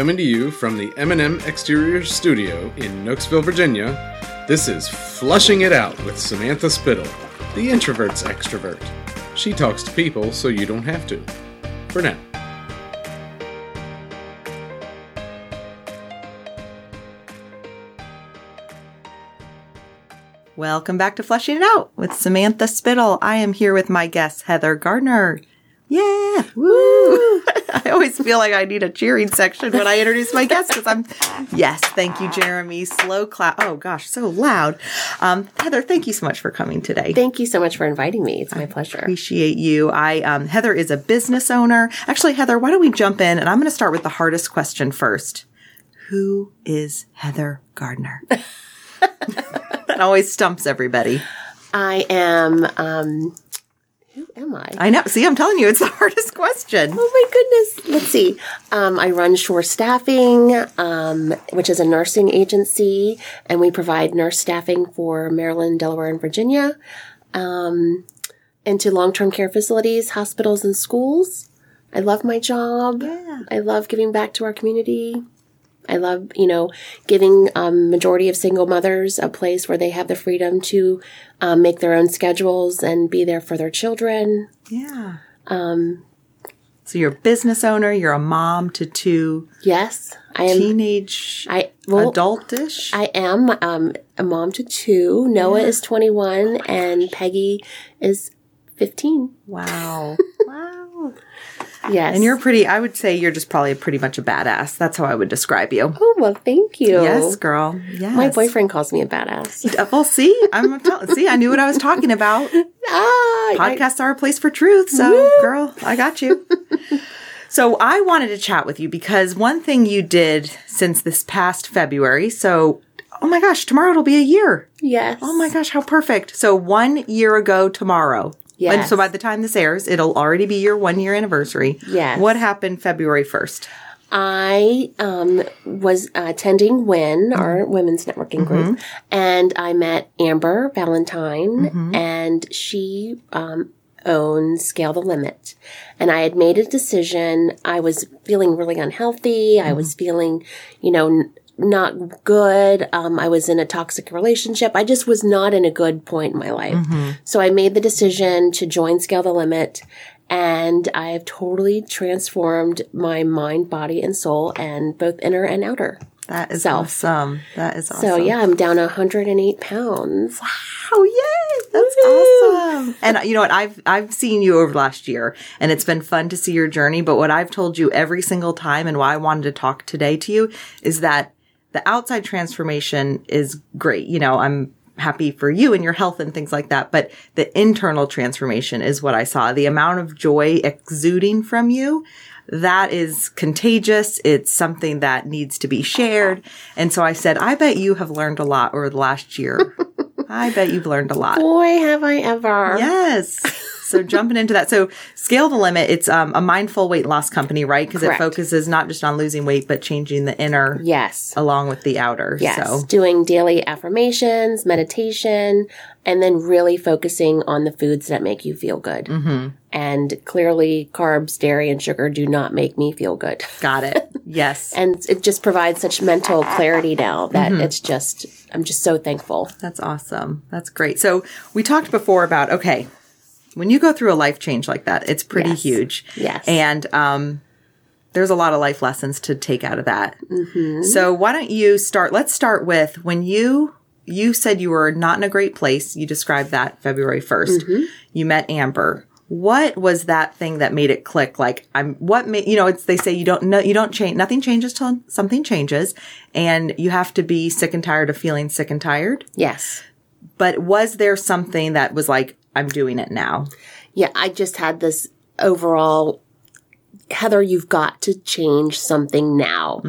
Coming to you from the M&M Exterior Studio in Knoxville, Virginia, this is Flushing It Out with Samantha Spittle, the introvert's extrovert. She talks to people so you don't have to. For now. Welcome back to Flushing It Out with Samantha Spittle. I am here with my guest, Heather Gardner. Yeah. Woo. I always feel like I need a cheering section when I introduce my guests because I'm, yes, thank you, Jeremy. Slow clap. Oh gosh, so loud. Um, Heather, thank you so much for coming today. Thank you so much for inviting me. It's my pleasure. Appreciate you. I, um, Heather is a business owner. Actually, Heather, why don't we jump in and I'm going to start with the hardest question first. Who is Heather Gardner? that always stumps everybody. I am, um, who am I? I know. See, I'm telling you, it's the hardest question. Oh my goodness. Let's see. Um, I run Shore Staffing, um, which is a nursing agency, and we provide nurse staffing for Maryland, Delaware, and Virginia, um, into long-term care facilities, hospitals, and schools. I love my job. Yeah. I love giving back to our community. I love, you know, giving um, majority of single mothers a place where they have the freedom to um, make their own schedules and be there for their children. Yeah. Um, so you're a business owner. You're a mom to two Yes, I am. teenage, I well, adultish. I am um, a mom to two. Noah is 21 and Peggy is 15. wow. wow. Yes. And you're pretty. I would say you're just probably pretty much a badass. That's how I would describe you. Oh, well, thank you. Yes, girl. Yes. My boyfriend calls me a badass. Uh, Well, see, I'm tell- see. I knew what I was talking about. ah, I- Podcasts are a place for truth. So, girl, I got you. so, I wanted to chat with you because one thing you did since this past February. So, oh my gosh, tomorrow it'll be a year. yes. Oh my gosh, how perfect. So, one year ago tomorrow. And Yes. so by the time this airs, it'll already be your one year anniversary. Yes. What happened February 1st? I um, was attending WIN, our women's networking group, and I met Amber Valentine, and she um, owns Scale the Limit. And I had made a decision. I was feeling really unhealthy. I was feeling, you know, not good. Um, I was in a toxic relationship. I just was not in a good point in my life. So I made the decision to join Scale the Limit and I have totally transformed my mind, body, and soul, and both inner and outer. That is Self. awesome. That is awesome. So yeah, I'm down 108 pounds. Oh yay! That's awesome. And uh, you know what? I've I've seen you over last year, and it's been fun to see your journey. But what I've told you every single time, and why I wanted to talk today to you, is that the outside transformation is great. You know, I'm happy for you and your health and things like that. But the internal transformation is what I saw. The amount of joy exuding from you. That is contagious. It's something that needs to be shared. And so I said, I bet you have learned a lot over the last year. I bet you've learned a lot. Boy, have I ever. Yes. So jumping into that. So Scale the Limit, it's um, a mindful weight loss company, right? Because it focuses not just on losing weight, but changing the inner Yes. along with the outer. Yes. So Doing daily affirmations, meditation, and then really focusing on the foods that make you feel good. Mm-hmm. And clearly, carbs, dairy, and sugar do not make me feel good. got it. Yes. And it just provides such mental clarity now that Mm-hmm. it's just, I'm just so thankful. That's awesome. That's great. So we talked before about, okay, when you go through a life change like that, it's pretty Yes. huge. Yes. And, um, there's a lot of life lessons to take out of that. So why don't you start? Let's start with when you you said you were not in a great place. You described that February 1st. You met Amber. What was that thing that made it click? Like I'm what made you know? It's they say you don't know you don't change. Nothing changes till something changes, and you have to be sick and tired of feeling sick and tired. Yes. But was there something that was like I'm doing it now? Yeah, I just had this overall Heather, you've got to change something now.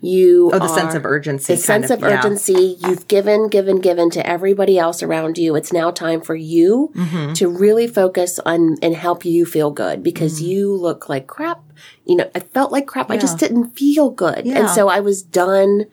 You Oh, the are- sense of urgency. the sense of yeah. urgency. You've given, given, given to everybody else around you. It's now time for you Mm-hmm. to really focus on and help you feel good because Mm-hmm. you look like crap. You know, I felt like crap. I just didn't feel good. Yeah. And so I was done.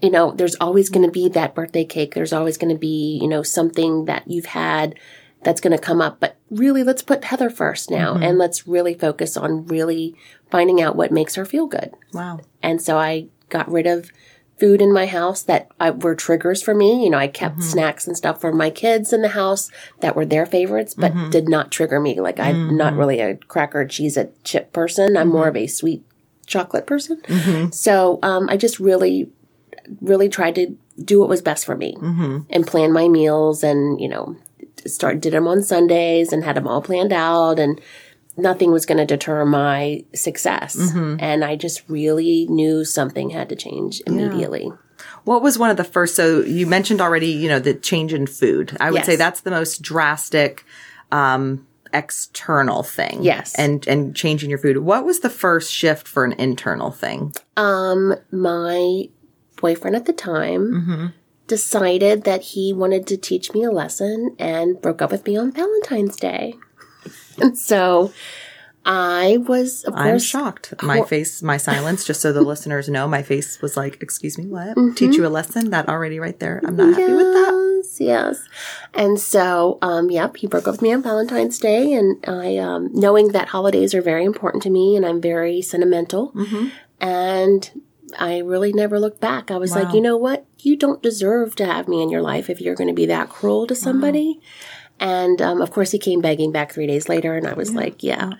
You know, there's always going to be that birthday cake. There's always going to be, you know, something that you've had that's going to come up. But really, let's put Heather first now mm-hmm. and let's really focus on really finding out what makes her feel good. Wow. And so I got rid of food in my house that I, were triggers for me. You know, I kept mm-hmm. snacks and stuff for my kids in the house that were their favorites, but mm-hmm. did not trigger me. Like I'm not really a cracker, cheese, a chip person. I'm more of a sweet chocolate person. So um, I just really, really tried to do what was best for me and plan my meals and, you know, start did them on Sundays and had them all planned out and nothing was going to deter my success. And I just really knew something had to change immediately. What was one of the first? So you mentioned already, you know, the change in food. I would Yes. say that's the most drastic, um, external thing. Yes. And, and changing your food. What was the first shift for an internal thing? Um, my boyfriend at the time decided that he wanted to teach me a lesson and broke up with me on Valentine's Day. and so I was, of I'm course, shocked. My face, my silence, just so the listeners know, my face was like, excuse me, what? Mm-hmm. Teach you a lesson? That already right there. I'm not happy with that. Yes, yes. And so, um, yep, he broke up with me on Valentine's Day, and I, um, knowing that holidays are very important to me, and I'm very sentimental, Mm-hmm. and I really never looked back. I was like, you know what? You don't deserve to have me in your life if you're going to be that cruel to somebody. And um, of course, he came begging back three days later, and I was like, "Yeah,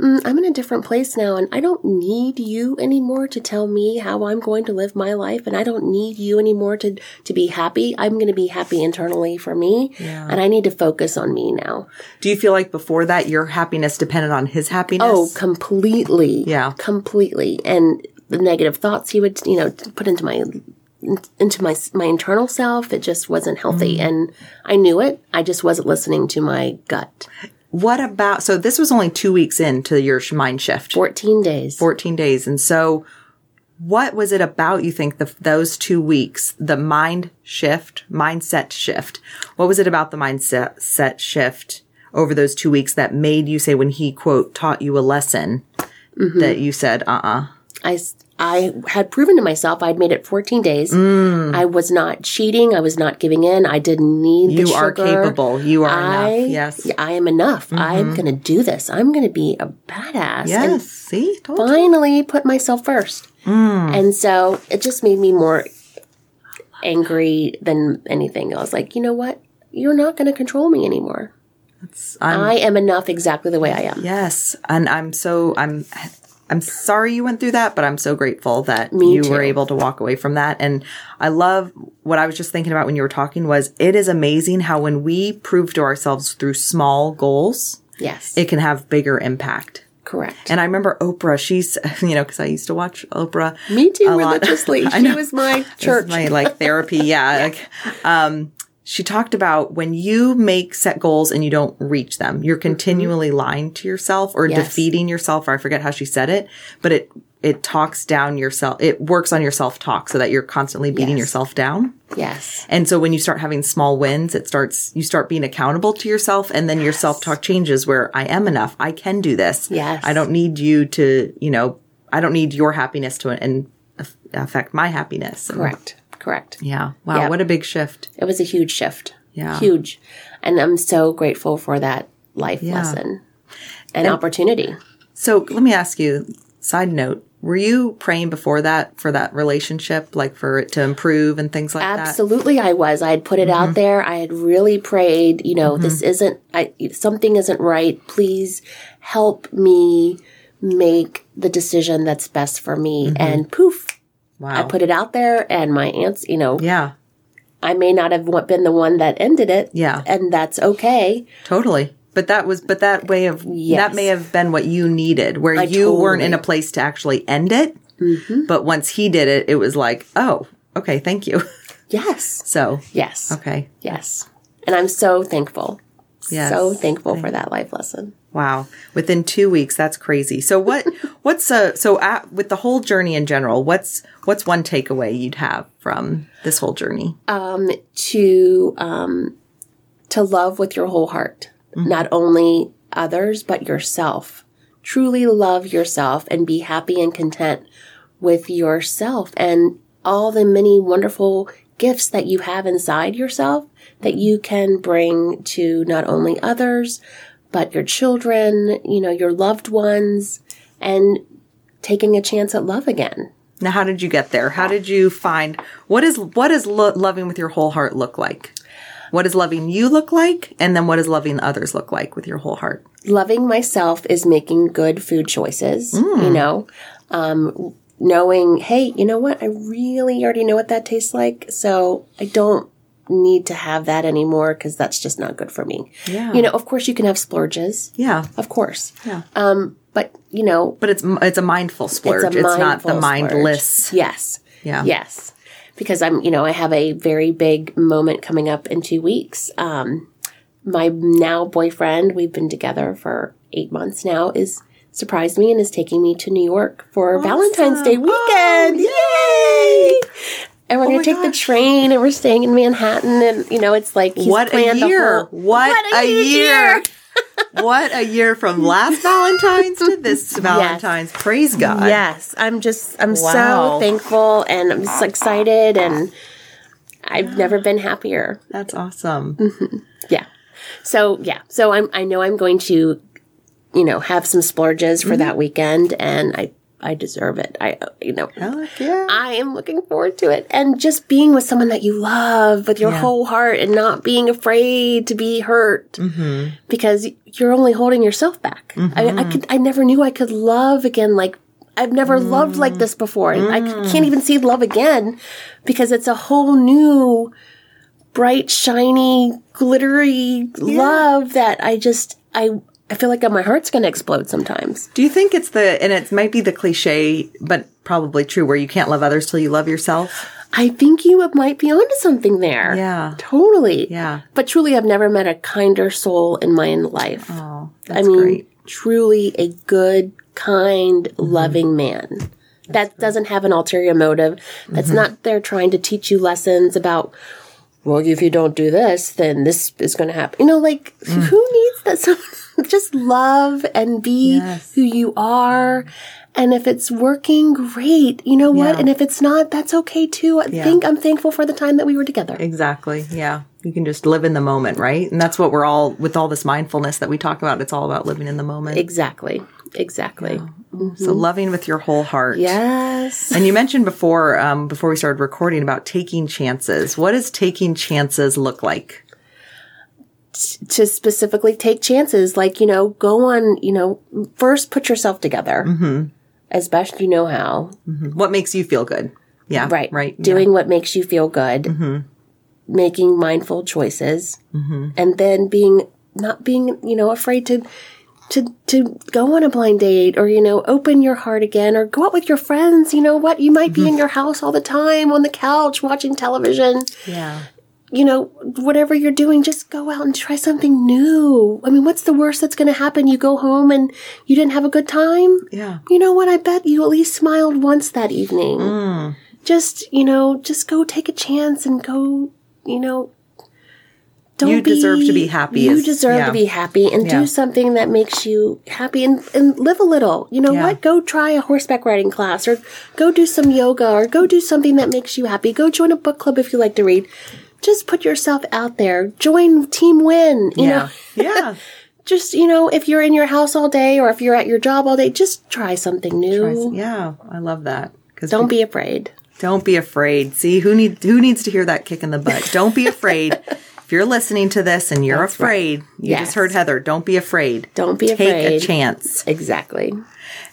mm, I'm in a different place now, and I don't need you anymore to tell me how I'm going to live my life, and I don't need you anymore to to be happy. I'm going to be happy internally for me, and I need to focus on me now. Do you feel like before that your happiness depended on his happiness? Oh, completely, Yeah. completely. And the negative thoughts he would, you know, put into my into my my internal self, it just wasn't healthy, and I knew it. I just wasn't listening to my gut. What about, so this was only two weeks into your mind shift. Fourteen days. 14 days. And so what was it about you think the, those two weeks, the mind shift, mindset shift? What was it about the mindset set shift over those two weeks that made you say when he quote taught you a lesson that you said, uh uh I, I had proven to myself I'd made it 14 days. Mm. I was not cheating. I was not giving in. I didn't need the You are capable. You are I, enough. Yes. I am enough. I'm mm-hmm. going to do this. I'm going to be a badass. Yes. And See? Told you. finally put myself first. Mm. And so it just made me more angry than anything. I was like, you know what? You're not going to control me anymore. I am enough exactly the way I am. Yes, and I'm so I'm I'm sorry you went through that, but I'm so grateful that Me you too. were able to walk away from that. And I love what I was just thinking about when you were talking was it is amazing how when we prove to ourselves through small goals, Yes. it can have bigger impact. correct. And I remember Oprah, she's, you know, cause I used to watch Oprah. me too, religiously. She was my church. my like therapy. Yeah. Like, um, she talked about when you make set goals and you don't reach them, you're mm-hmm. continually lying to yourself or Yes. defeating yourself, or I forget how she said it, but it, it talks down yourself. It works on your self talk so that you're constantly beating Yes. yourself down. yes. And so when you start having small wins, it starts, you start being accountable to yourself and then your self talk changes where I am enough. I can do this. Yes. I don't need you to, you know, I don't need your happiness to and affect my happiness. Correct. Correct. yeah. Wow. Yeah. What a big shift. It was a huge shift. Yeah. Huge. And I'm so grateful for that life lesson and, opportunity. So let me ask you, side note, were you praying before that for that relationship, like for it to improve and things like that? Mm-hmm. Absolutely, I was. I had put it out there. I had really prayed. You know, this isn't. I something isn't right. Please help me make the decision that's best for me. And poof, Wow. I put it out there, and my aunts. You know, yeah. I may not have been the one that ended it. Yeah. and that's okay. Totally. But that was, but that way of, Yes. that may have been what you needed, where you weren't in a place to actually end it. Mm-hmm. But once he did it, it was like, oh, okay, thank you. Yes, So, yes, okay. yes. And I'm so thankful. Yes. So thankful for that life lesson. Wow. Within two weeks, that's crazy. So what, what's uh so at, with the whole journey in general, what's, what's one takeaway you'd have from this whole journey? um, to um, to love with your whole heart, not only others but yourself. Truly love yourself and be happy and content with yourself and all the many wonderful gifts that you have inside yourself that you can bring to not only others, but your children, you know, your loved ones, and taking a chance at love again. Now, how did you get there? How did you find what is what is lo- loving with your whole heart look like? What does loving you look like? And then what does loving others look like with your whole heart? Loving myself is making good food choices, you know, um, knowing, hey, you know what? I really already know what that tastes like. So I don't need to have that anymore because that's just not good for me. Yeah. You know, of course you can have splurges. Yeah. Of course. Yeah. Um, but you know, But it's it's a mindful splurge. It's, it's not the mindless. splurge. Yes. Yeah. Yes. Because I'm, you know, I have a very big moment coming up in two weeks. Um, my now boyfriend, we've been together for eight months now, is surprised me and is taking me to New York for Valentine's Day weekend. Yay! And we're Oh gonna take the train and we're staying in Manhattan and, you know, it's like What a year. whole- What, a, huge year. what a year from last Valentine's to this Valentine's. Praise God. Yes, I'm just I'm Wow. so thankful and I'm so excited and I've never been happier. That's awesome. Mm-hmm. Yeah. So yeah, so I'm I know I'm going to, you know, have some splurges for mm-hmm. that weekend, and I I deserve it. I you know. Yeah. I am looking forward to it. And just being with someone that you love with your Yeah. whole heart and not being afraid to be hurt mm-hmm. because you're only holding yourself back. I, I mm-hmm. could, I never knew I could love again like I've never mm. loved like this before. I mm. can't even see love again because it's a whole new bright, shiny, glittery love that I just, I, I feel like my heart's going to explode sometimes. Do you think it's the, and it might be the cliche, but probably true, where you can't love others till you love yourself? I think you might be onto something there. Yeah. Totally. Yeah. But truly, I've never met a kinder soul in my life. Oh, I that's mean, great. truly a good, kind, mm-hmm. loving man. that doesn't have an ulterior motive. That's mm-hmm. not there trying to teach you lessons about, well, if you don't do this, then this is going to happen. You know, like, mm. who needs that? So just love and be Yes. who you are. And if it's working, great. You know what? Yeah. And if it's not, that's okay too. I Yeah. think I'm thankful for the time that we were together. Exactly. Yeah. You can just live in the moment, right? And that's what we're all, with all this mindfulness that we talk about, it's all about living in the moment. Exactly. Exactly. Mm-hmm. So loving with your whole heart. Yes. And you mentioned before, um, before we started recording about taking chances. What does taking chances look like? to specifically take chances, like, you know, go on, you know, first put yourself together mm-hmm. as best you know how. Mm-hmm. What makes you feel good? Yeah. Right. Right. Doing what makes you feel good, making mindful choices, and then being, not being, you know, afraid to, to, to go on a blind date or, you know, open your heart again or go out with your friends. You know what? You might be in your house all the time on the couch watching television. Yeah. you know, whatever you're doing, just go out and try something new. I mean, what's the worst that's going to happen? You go home and you didn't have a good time? Yeah. You know what? I bet you at least smiled once that evening. Mm. Just, you know, just go take a chance and go, you know, don't You be, deserve to be happy You is- deserve yeah. to be happy and Yeah. do something that makes you happy and, and live a little. You know Yeah. what? Go try a horseback riding class or go do some yoga or go do something that makes you happy. Go join a book club if you like to read. Just put yourself out there. Join Team Win. You know, Yeah. Yeah. just, you know, if you're in your house all day or if you're at your job all day, just try something new. yeah. I love that. Because Don't be afraid. Don't be afraid. See who need who needs to hear that kick in the butt. Don't be afraid. if you're listening to this and you're That's right. afraid, you Yes. just heard Heather. Don't be afraid. Don't be afraid. Take a chance. Exactly.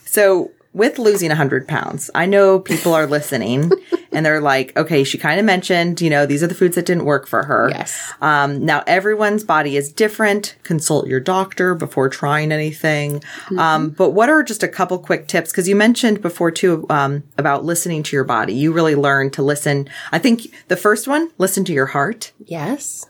So with losing 100 pounds, I know people are listening and they're like, okay, she kind of mentioned, you know, these are the foods that didn't work for her. Yes. Um, now everyone's body is different. Consult your doctor before trying anything. Mm-hmm. Um, but what are just a couple quick tips? Cause you mentioned before too, um, about listening to your body. You really learn to listen. I think the first one, listen to your heart, Yes.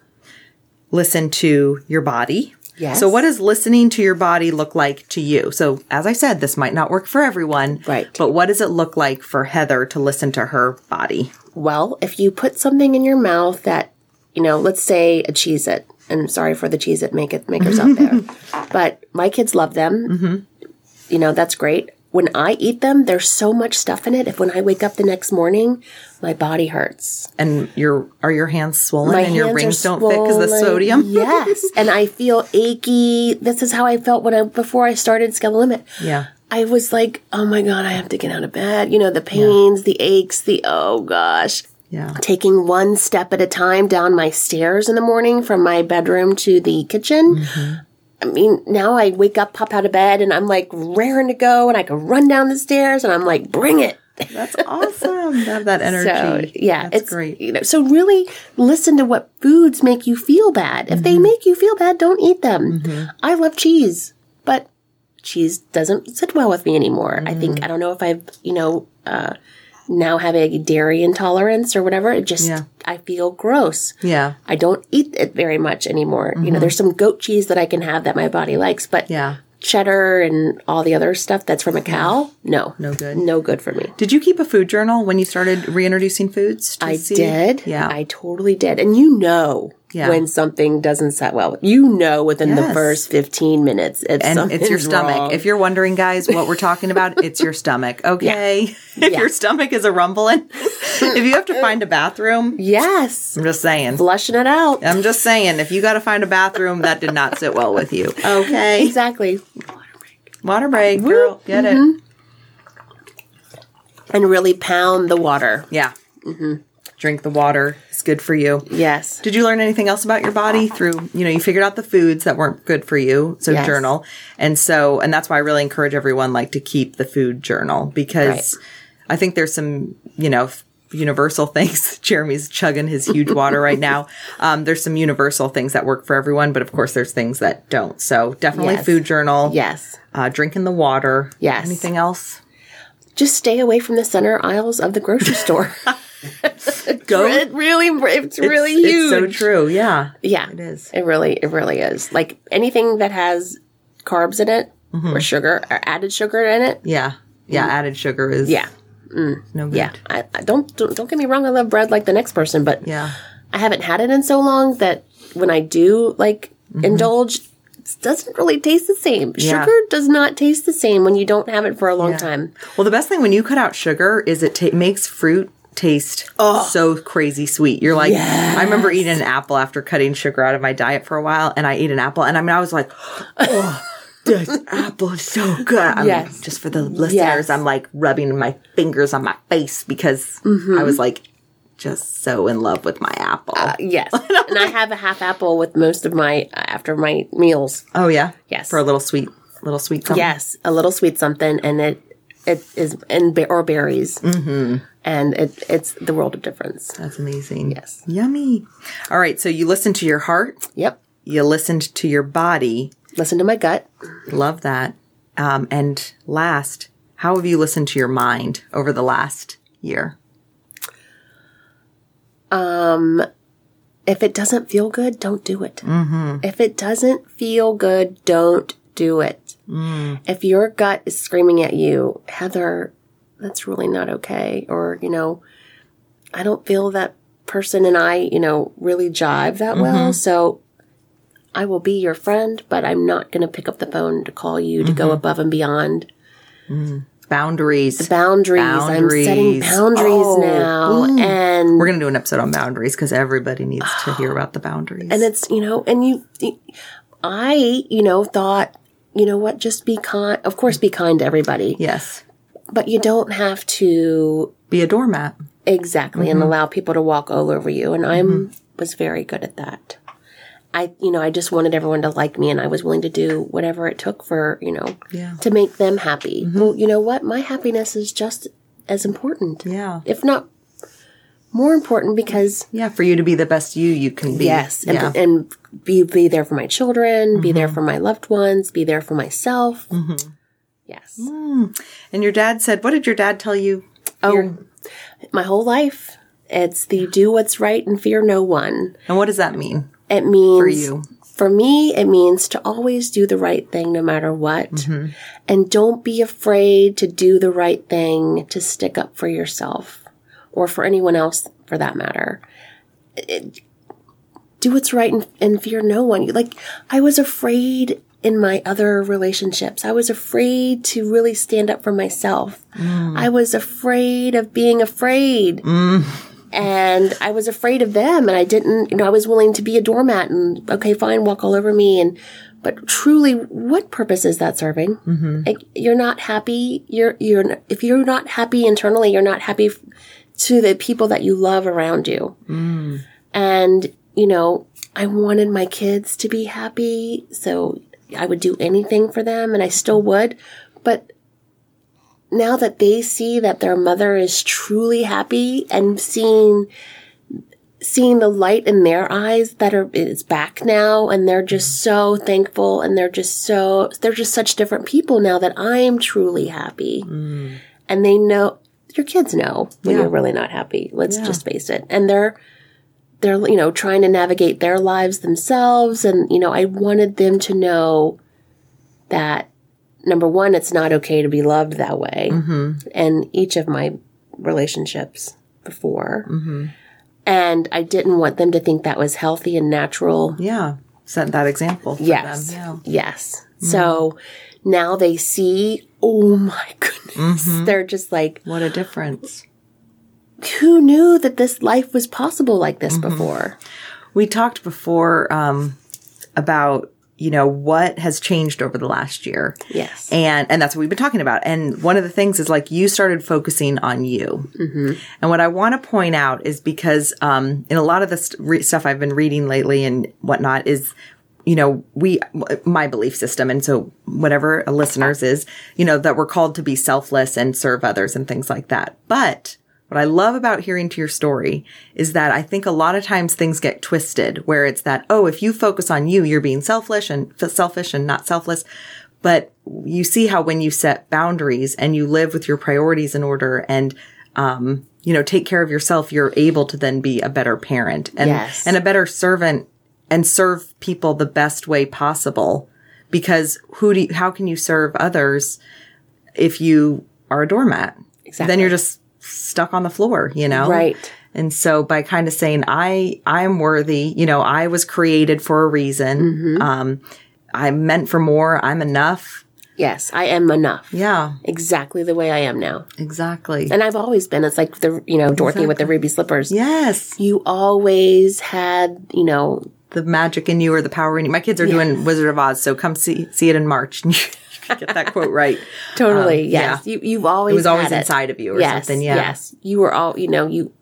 Listen to your body. Yes. So what does listening to your body look like to you? So as I said, this might not work for everyone. Right. But what does it look like for Heather to listen to her body? Well, if you put something in your mouth that, you know, let's say a Cheez-It, and I'm sorry for the Cheez-It make it makers out there, but my kids love them. Mm-hmm. You know, that's great. When I eat them, there's so much stuff in it. If when I wake up the next morning, my body hurts. And your are your hands swollen My and your hands rings don't fit because the sodium? yes, and I feel achy. This is how I felt when I before I started Scale Limit. Yeah. I was like, oh my god, I have to get out of bed. You know, the pains, the aches, the oh gosh. Yeah. Taking one step at a time down my stairs in the morning from my bedroom to the kitchen. Mm-hmm. I mean, now I wake up, pop out of bed, and I'm like raring to go, and I can run down the stairs, and I'm like, bring it. That's awesome. to have that energy. So yeah, That's it's great. You know, so really listen to what foods make you feel bad. If Mm-hmm. they make you feel bad, don't eat them. I love cheese, but cheese doesn't sit well with me anymore. I Mm. think I don't know if I've you know uh, now have a dairy intolerance or whatever. It just Yeah. I feel gross. Yeah. I don't eat it very much anymore. You know, there's some goat cheese that I can have that my body likes, but Mm-hmm. Yeah. cheddar and all the other stuff that's from a cow, no, No good. no good for me. Did you keep a food journal when you started reintroducing foods? to I see- did. Yeah. I totally did. And you know Yeah. when something doesn't set well. You know within the first 15 minutes if and it's your stomach. wrong. If you're wondering, guys, what we're talking about, it's your stomach. Okay. If Yeah. your stomach is a rumbling, if you have to find a bathroom, yes. I'm just saying. Flushing it out. I'm just saying, if you got to find a bathroom, that did not sit well with you. Okay. Exactly. Water break, Water break, Woo. girl. Get it. Mm-hmm. And really pound the water. Yeah. Drink the water. It's good for you. Yes. Did you learn anything else about your body through, you know, you figured out the foods that weren't good for you, so Yes. journal. And so, and that's why I really encourage everyone like to keep the food journal because I think there's some, you know, universal things. Jeremy's chugging his huge water right now. Um, there's some universal things that work for everyone, but of course there's things that don't. So definitely Yes. food journal. Yes. Uh, drinking the water. Yes. Anything else? Just stay away from the center aisles of the grocery store. Go. it really, it's really It's- huge. It's so true. Yeah. Yeah, It is. It really, it really is. Like anything that has carbs in it Mm-hmm. or sugar or added sugar in it. Yeah. Yeah. Added sugar is Yeah, no good. yeah. I, I don't, don't don't get me wrong. I love bread like the next person, but Yeah. I haven't had it in so long that when I do like indulge, doesn't really taste the same. Mm-hmm. Yeah. Sugar does not taste the same when you don't have it for a long time. Well, the best thing when you cut out sugar is it ta- makes fruit taste oh. so crazy sweet. You're like, I remember eating an apple after cutting sugar out of my diet for a while, and I ate an apple, and I mean, I was like, oh, this apple is so good. I'm, Yes. Just for the listeners, Yes. I'm like rubbing my fingers on my face because Mm-hmm. I was like, just so in love with my apple. Yes, and I have a half apple with most of my after my meals. oh yeah, Yes. for a little sweet, little sweet. Something. Yes, a little sweet something, and it it is and or berries, mm-hmm. And it it's the world of difference. that's amazing. Yes. yummy. All right, so you listened to your heart, Yep. you listened to your body. Listen to my gut. Love that. Um, and last, how have you listened to your mind over the last year? Um, If it doesn't feel good, don't do it. Mm-hmm. If it doesn't feel good, don't do it. If your gut is screaming at you, Heather, that's really not okay, or you know, I don't feel that person and I, you know, really jive that well, mm-hmm. so. I will be your friend, but I'm not going to pick up the phone to call you to go mm-hmm. above and beyond. Mm. Boundaries. boundaries. I'm setting Boundaries. boundaries Oh, now, mm. and We're going to do an episode on boundaries because everybody needs to hear about the boundaries. and it's you know, and you, I you know thought you know what, just be kind. Of course, be kind to everybody, yes, but you don't have to be a doormat. exactly and mm-hmm. allow people to walk all over you. And I'm mm-hmm. was very good at that. I you know I just wanted everyone to like me, and I was willing to do whatever it took for you know Yeah. to make them happy. Mm-hmm. Well, you know what, my happiness is just as important, Yeah. if not more important, because Yeah. For you to be the best you you can be. Yes, and, Yeah. and be be there for my children, be there for my loved ones, be there for myself. Yes. Mm. and your dad said, what did your dad tell you? Oh, my whole life, it's the do what's right and fear no one. And what does that mean It means for you? For me, it means to always do the right thing no matter what. Mm-hmm. And don't be afraid to do the right thing to stick up for yourself or for anyone else for that matter. It- do what's right and, and fear no one. Like, I was afraid in my other relationships. I was afraid to really stand up for myself. Mm. I was afraid of being afraid. Mm. And I was afraid of them and I didn't, you know, I was willing to be a doormat and okay, fine, walk all over me. And, but truly, what purpose is that serving? Mm-hmm. Like, you're not happy. You're, you're, if you're not happy internally, you're not happy f- to the people that you love around you. Mm. And, you know, I wanted my kids to be happy. So I would do anything for them and I still would. But now that they see that their mother is truly happy and seeing, seeing the light in their eyes that are, is back now and they're just so thankful and they're just so, they're just such different people now that I am truly happy. Mm. And they know, your kids know when Yeah. you're really not happy. Let's Yeah. just face it. And they're, they're you know trying to navigate their lives themselves. And you know i wanted them to know that number one it's not okay to be loved that way. Mm-hmm. And each of my relationships before. Mm-hmm. And i didn't want them to think that was healthy and natural. Yeah. Set that example. For yes. Them. yes. Mm-hmm. So now they see oh my goodness. They're just like What a difference. Who knew that this life was possible like this before? We talked before um, about you know what has changed over the last year. yes. And and that's what we've been talking about. And one of the things is like you started focusing on you. And what i want to point out is because um in a lot of the st- re- stuff i've been reading lately and whatnot is you know we my belief system and so whatever a listener's is you know that we're called to be selfless and serve others and things like that. But what I love about hearing to your story is that I think a lot of times things get twisted where it's that, oh, if you focus on you, you're being selfish and selfish and not selfless. But you see how when you set boundaries and you live with your priorities in order and, um, you know, take care of yourself, you're able to then be a better parent and, Yes. and a better servant and serve people the best way possible. Because who do you, how can you serve others if you are a doormat? Exactly. Then you're just stuck on the floor, you know? Right. And so by kind of saying, I, I am worthy, you know, I was created for a reason. Mm-hmm. Um, I'm meant for more. I'm enough. Yes, I am enough. Yeah, Exactly the way I am now. exactly. And I've always been. It's like the, you know, Dorothy with the ruby slippers. yes. You always had, you know, The magic in you or the power in you. My kids are doing Wizard of Oz, so come see, see it in March and you can get that quote right. totally. Um, yes. You, you've always It was always inside of you or yes, something. Yeah. Yes. You were all, you know, you,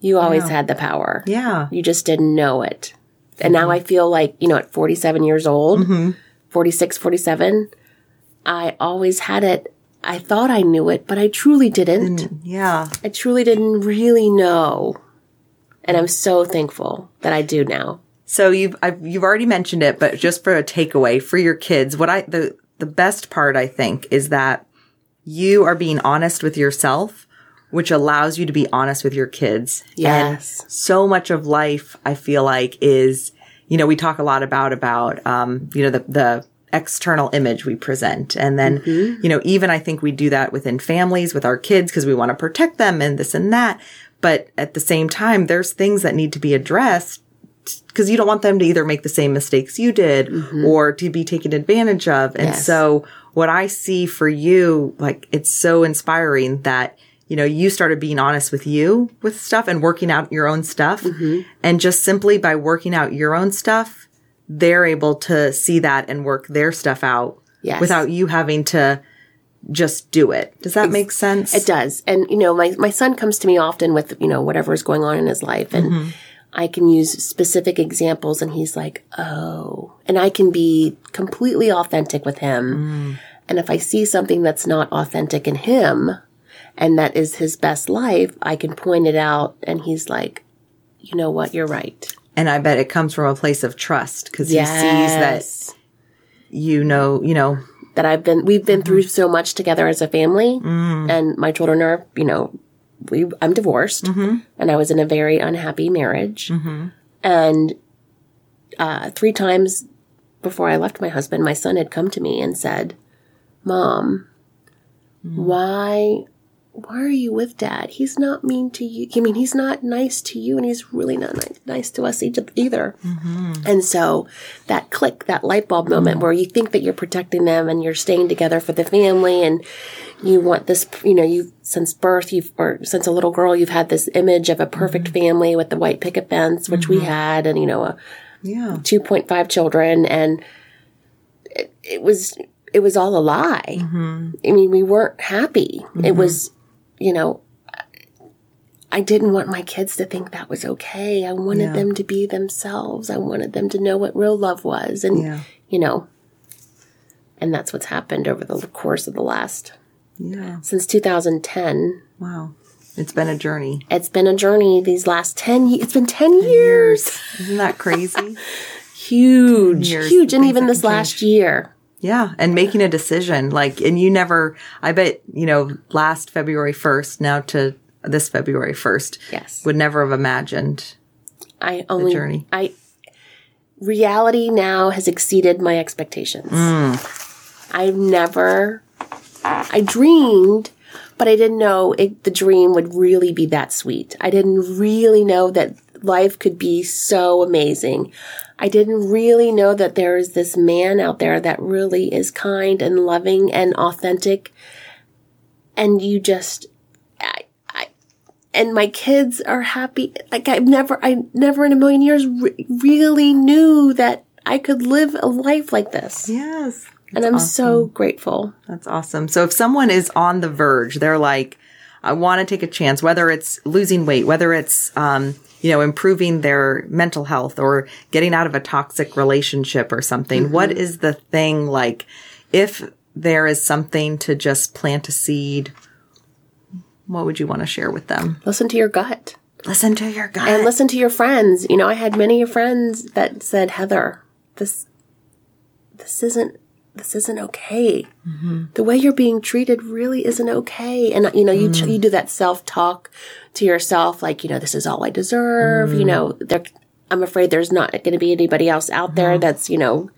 you always had the power. Yeah. You just didn't know it. And now I feel like, you know, at 47 years old, Mm-hmm. 46, 47, I always had it. I thought I knew it, but I truly didn't. Yeah. I truly didn't really know. And I'm so thankful that I do now. So you've I've, you've already mentioned it, but just for a takeaway for your kids, what I the the best part I think is that you are being honest with yourself, which allows you to be honest with your kids. Yes. And so much of life, I feel like, is you know we talk a lot about about um, you know the the external image we present and then you know even i think we do that within families with our kids because we want to protect them and this and that but at the same time there's things that need to be addressed because you don't want them to either make the same mistakes you did mm-hmm. or to be taken advantage of. And Yes. so what I see for you, like it's so inspiring that, you know, you started being honest with you with stuff and working out your own stuff. Mm-hmm. And just simply by working out your own stuff, they're able to see that and work their stuff out Yes. without you having to just do it. Does that make sense? It does. And, you know, my, my son comes to me often with, you know, whatever is going on in his life. And mm-hmm. I can use specific examples and he's like, oh, and I can be completely authentic with him. Mm. And if I see something that's not authentic in him and that is his best life, I can point it out and he's like, you know what? You're right. And I bet it comes from a place of trust because he sees that you know, you know, that I've been we've been mm-hmm. through so much together as a family mm. and my children are you know we I'm divorced mm-hmm. and I was in a very unhappy marriage. Mm-hmm. And uh, three times before I left my husband my son had come to me and said mom mm-hmm. why why are you with dad? He's not mean to you. I mean, he's not nice to you and he's really not ni- nice to us either. Mm-hmm. And so that click, that light bulb moment where you think that you're protecting them and you're staying together for the family and you want this, you know, you since birth, you've, or since a little girl, you've had this image of a perfect mm-hmm. family with the white picket fence, which we mm-hmm. had, and, you know, a, Yeah. 2.5 children and it, it was it was all a lie i mean we weren't happy it was you know i didn't want my kids to think that was okay i wanted Yeah. them to be themselves i wanted them to know what real love was and Yeah. you know and that's what's happened over the course of the last Yeah. since 2010 Wow. It's been a journey. it's been a journey these last 10 years it's been 10 years Isn't that crazy? huge huge and even this can last year Yeah, and making a decision like and you never I bet, you know, last February 1st now to this February 1st. Yes. Would never have imagined. I only journey. I reality now has exceeded my expectations. Mm. I've never I dreamed, but I didn't know it, the dream would really be that sweet. I didn't really know that life could be so amazing. I didn't really know that there is this man out there that really is kind and loving and authentic. And you just I, I and my kids are happy. Like I've never, I never in a million years re- really knew that I could live a life like this. Yes. and I'm so grateful. That's awesome. So if someone is on the verge, they're like, I want to take a chance, whether it's losing weight, whether it's, um, you know, improving their mental health or getting out of a toxic relationship or something. What mm-hmm. is the thing like if there is something to just plant a seed? What would you want to share with them? Listen to your gut Listen to your gut. and listen to your friends. You know, I had many friends that said, Heather, this, this isn't, this isn't okay. Mm-hmm. The way you're being treated really isn't okay. And you know, you you mm. do that self talk to yourself, like you know, this is all I deserve. You mm. know, there. I'm afraid there's not going to be anybody else out there uh-huh. that's you know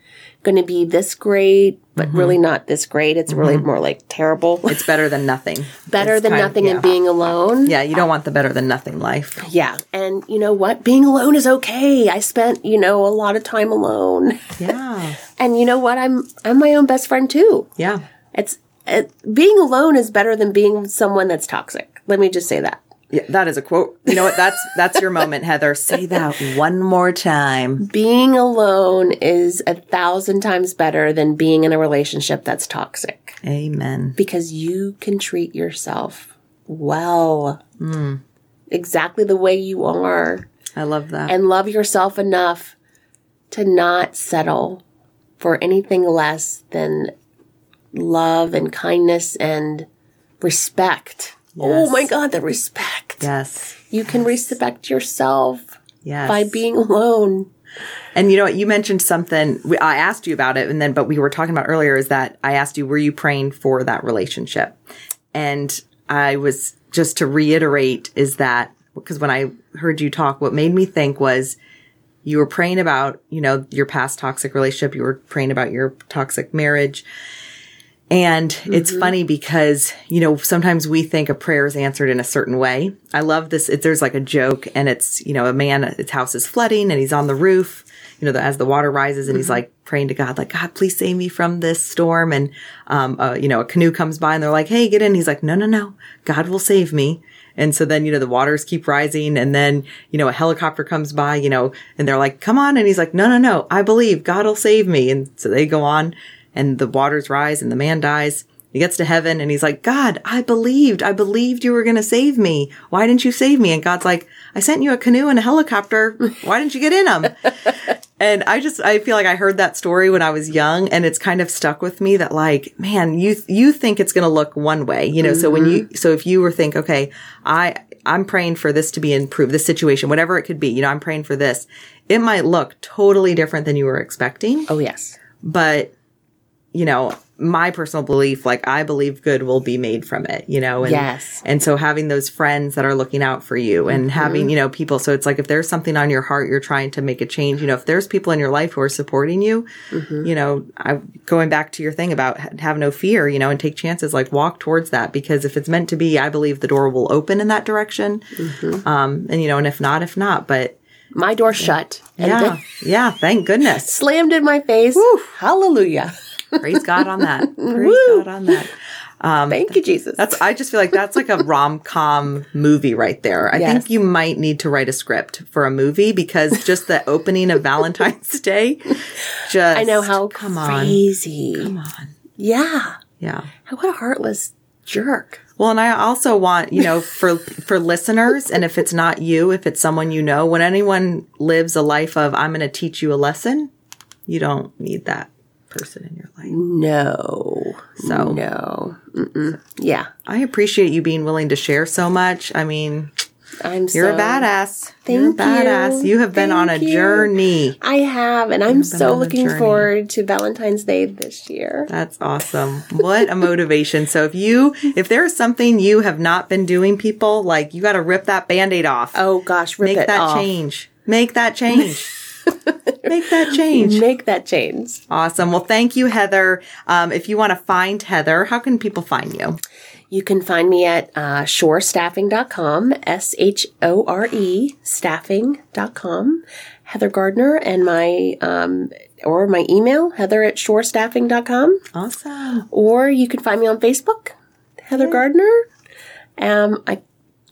going to be this great, but mm-hmm. really not this great. It's really mm-hmm. more like terrible. it's better than nothing. better It's than kind of- nothing yeah. and being alone. Yeah, you don't want the better than nothing life. Yeah. And you know what? Being alone is okay. I spent, you know, a lot of time alone. Yeah. And you know what? I'm I'm my own best friend too. Yeah. It's it, being alone is better than being someone that's toxic. Let me just say that. Yeah, that is a quote. You know what? That's that's your moment, Heather. Say that one more time. Being alone is a thousand times better than being in a relationship that's toxic Amen. because you can treat yourself well. Exactly the way you are. I love that. and love yourself enough to not settle for anything less than love and kindness and respect. Oh my God, the respect. Yes. You can respect yourself Yes. by being alone. And you know what? You mentioned something. we- I asked you about it, and then, but we were talking about earlier is that I asked you, were you praying for that relationship? And I was just to reiterate is that because when I heard you talk, what made me think was you were praying about, you know, your past toxic relationship. You were praying about your toxic marriage. And it's funny because, you know, sometimes we think a prayer is answered in a certain way. I love this. It, there's like a joke and it's, you know, a man, his house is flooding and he's on the roof, you know, the, as the water rises and he's like praying to God, like, God, please save me from this storm. And, um, uh, you know, a canoe comes by and they're like, Hey, get in. He's like, no, no, no, God will save me. And so then, you know, the waters keep rising and then, you know, a helicopter comes by, you know, and they're like, come on. And he's like, no, no, no, I believe God will save me. And so they go on and the waters rise and the man dies. He gets to heaven and he's like, God, I believed. I believed you were going to save me. Why didn't you save me? And God's like, I sent you a canoe and a helicopter. Why didn't you get in them? and I just, I feel like I heard that story when I was young and it's kind of stuck with me that like, man, you, you think it's going to look one way, you know? So when you, mm-hmm. so if you were think, okay, I, I'm praying for this to be improved, this situation, whatever it could be, you know, I'm praying for this. It might look totally different than you were expecting Oh, yes. but you know my personal belief, like I believe good will be made from it, you know? And, Yes. And so having those friends that are looking out for you and mm-hmm. having, you know, people. So it's like if there's something on your heart, you're trying to make a change, you know, if there's people in your life who are supporting you, mm-hmm. you know, I, going back to your thing about have no fear, you know, and take chances, like walk towards that because if it's meant to be, I believe the door will open in that direction. Mm-hmm. Um, and, you know, and if not, if not, but My door shut. Yeah, then yeah, thank goodness. slammed in my face. Hallelujah. Praise God on that. Praise God on that. Um, Thank you, Jesus. That's I just feel like that's like a rom com movie right there. I Yes. think you might need to write a script for a movie because just the opening of Valentine's Day just I know how come on. crazy. Come on. Yeah. Yeah. What a heartless jerk. Well, and I also want, you know, for for listeners and if it's not you, if it's someone you know, when anyone lives a life of I'm going to teach you a lesson, you don't need that person in your life. No. So- no. Yeah. I appreciate you being willing to share so much. I mean, I'm You're so, a badass. Thank You're a badass. you. You have been on a you. journey. I have, and I'm so looking forward to Valentine's Day this year. That's awesome. What a motivation. So if you, if there's something you have not been doing, people, like you got to rip that band-aid off. Oh gosh, rip Make that off. change. Make that change. Make that change. Make that change. Awesome. Well, thank you, Heather. Um, if you want to find Heather, how can people find you? You can find me at uh, shorestaffing.com, S H O R E staffing.com. Heather Gardner and my, um, or my email, heather at shorestaffing.com. Awesome. Or you can find me on Facebook, Heather Gardner. Um, I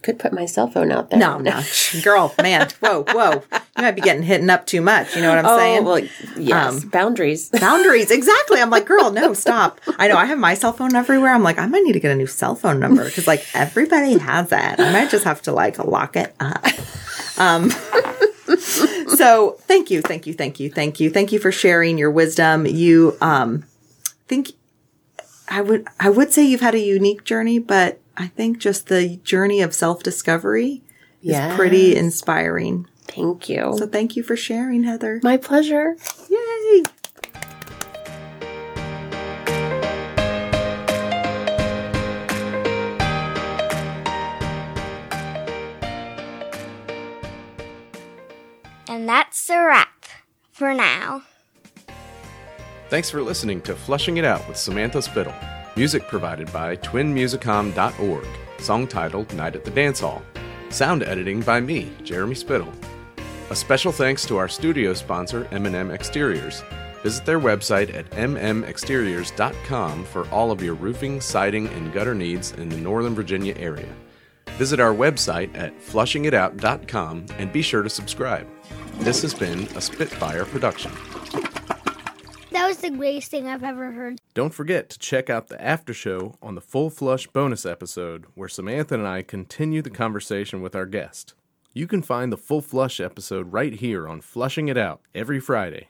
could put my cell phone out there. No, no, girl, man, whoa, whoa. You might be getting hit up too much. You know what I'm Oh, saying? well, yes, Um, boundaries. Boundaries, exactly. I'm like, girl, no, stop. I know I have my cell phone everywhere. I'm like, I might need to get a new cell phone number because like everybody has it. I might just have to like lock it up. Um, so thank you, thank you, thank you, thank you, thank you for sharing your wisdom. You, um, think I would, I would say you've had a unique journey, but I think just the journey of self discovery is pretty inspiring. Thank you. So thank you for sharing, Heather. my pleasure. Yay! And that's a wrap for now. Thanks for listening to Flushing It Out with Samantha Spittle. Music provided by twinmusicom.org. Song titled Night at the Dance Hall. Sound editing by me, Jeremy Spittle. A special thanks to our studio sponsor, M&M Exteriors. Visit their website at mmexteriors.com for all of your roofing, siding, and gutter needs in the Northern Virginia area. Visit our website at flushingitout.com and be sure to subscribe. This has been a Spitfire production. That was the greatest thing I've ever heard. Don't forget to check out the after show on the Full Flush bonus episode, where Samantha and I continue the conversation with our guest. You can find the Full Flush episode right here on Flushing It Out every Friday,